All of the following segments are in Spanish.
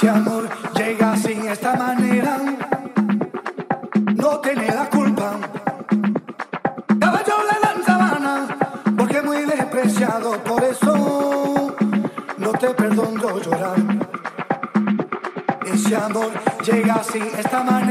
ese amor llega así, esta manera, no tiene la culpa. Caballo le dan sabana, porque es muy despreciado, por eso no te perdono llorar. Ese amor llega así, esta manera.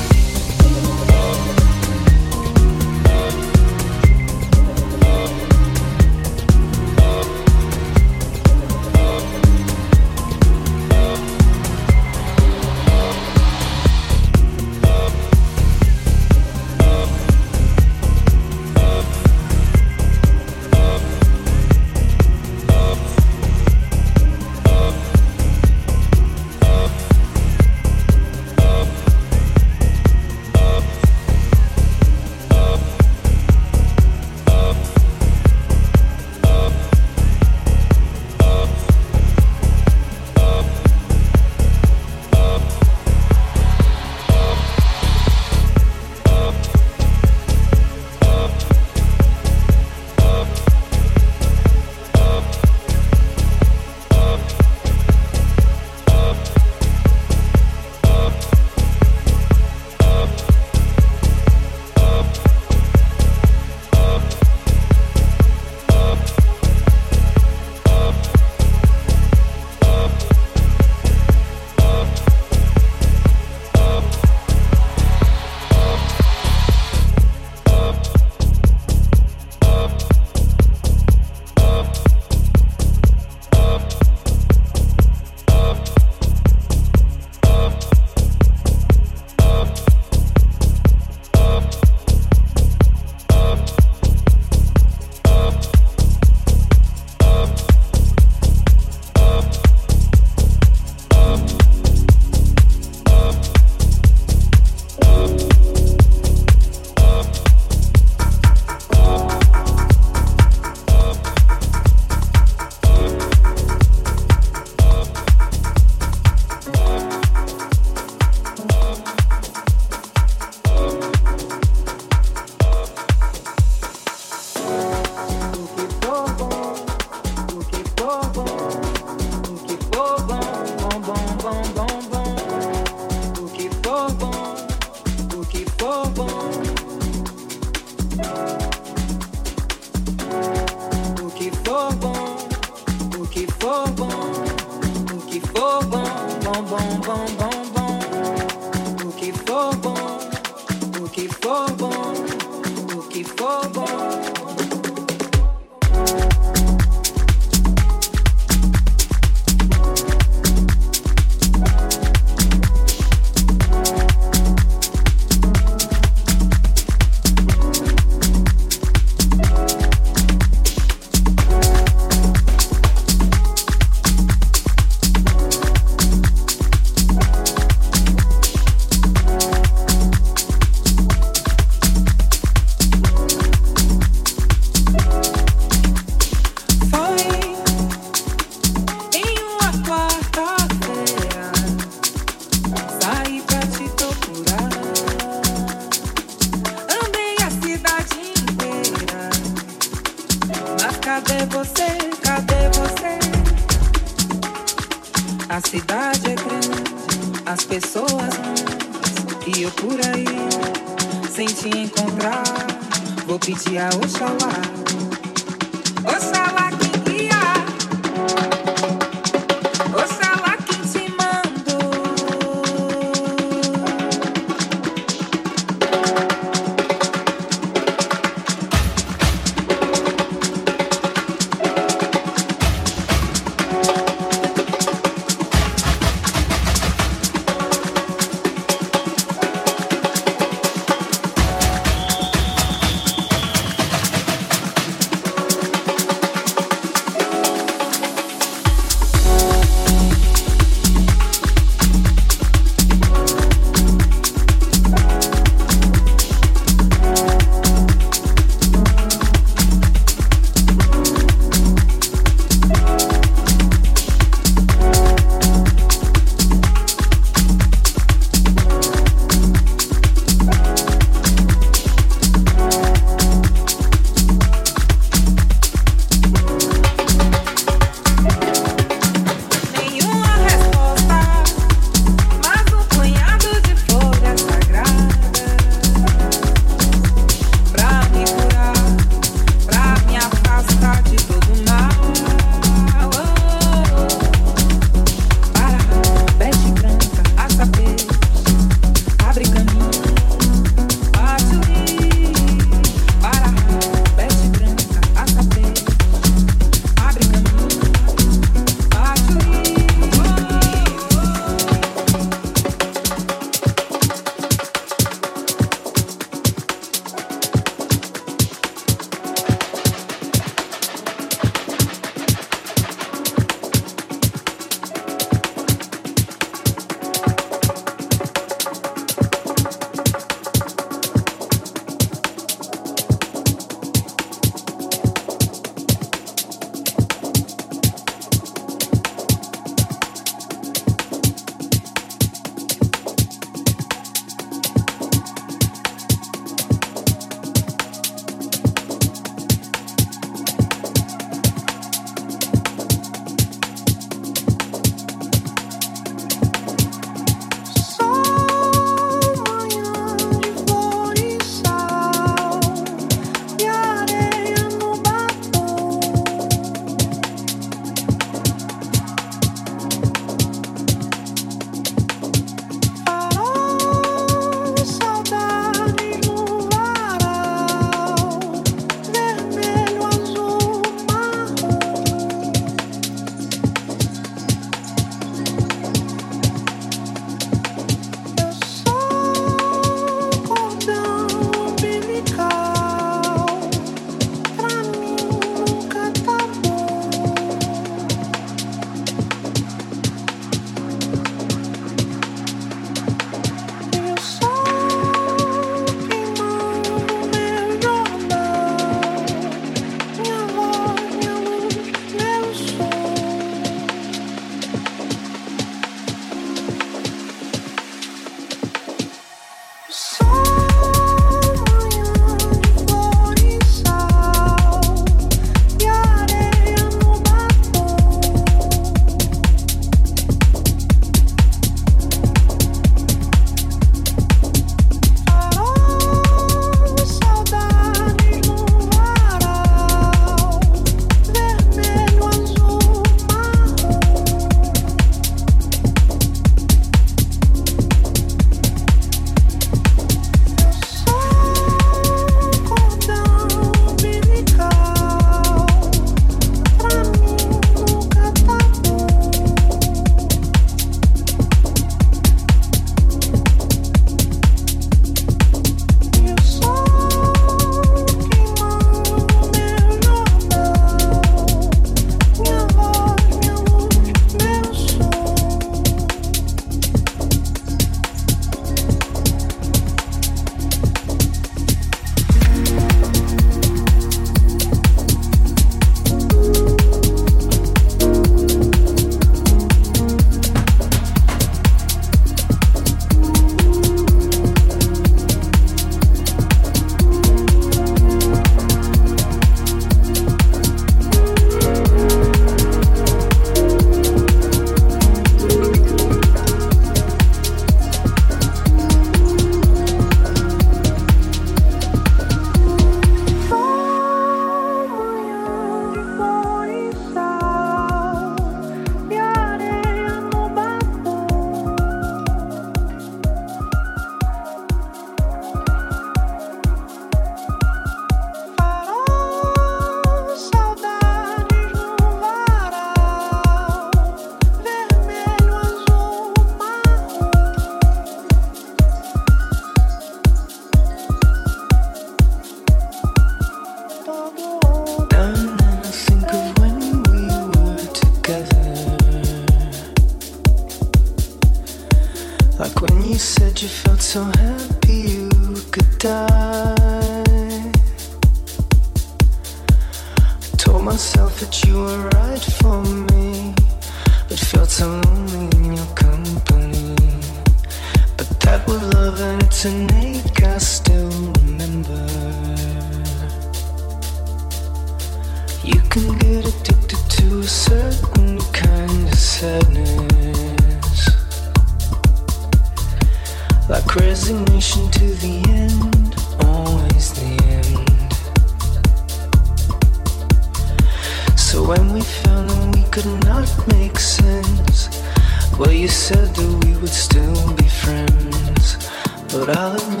But I admit.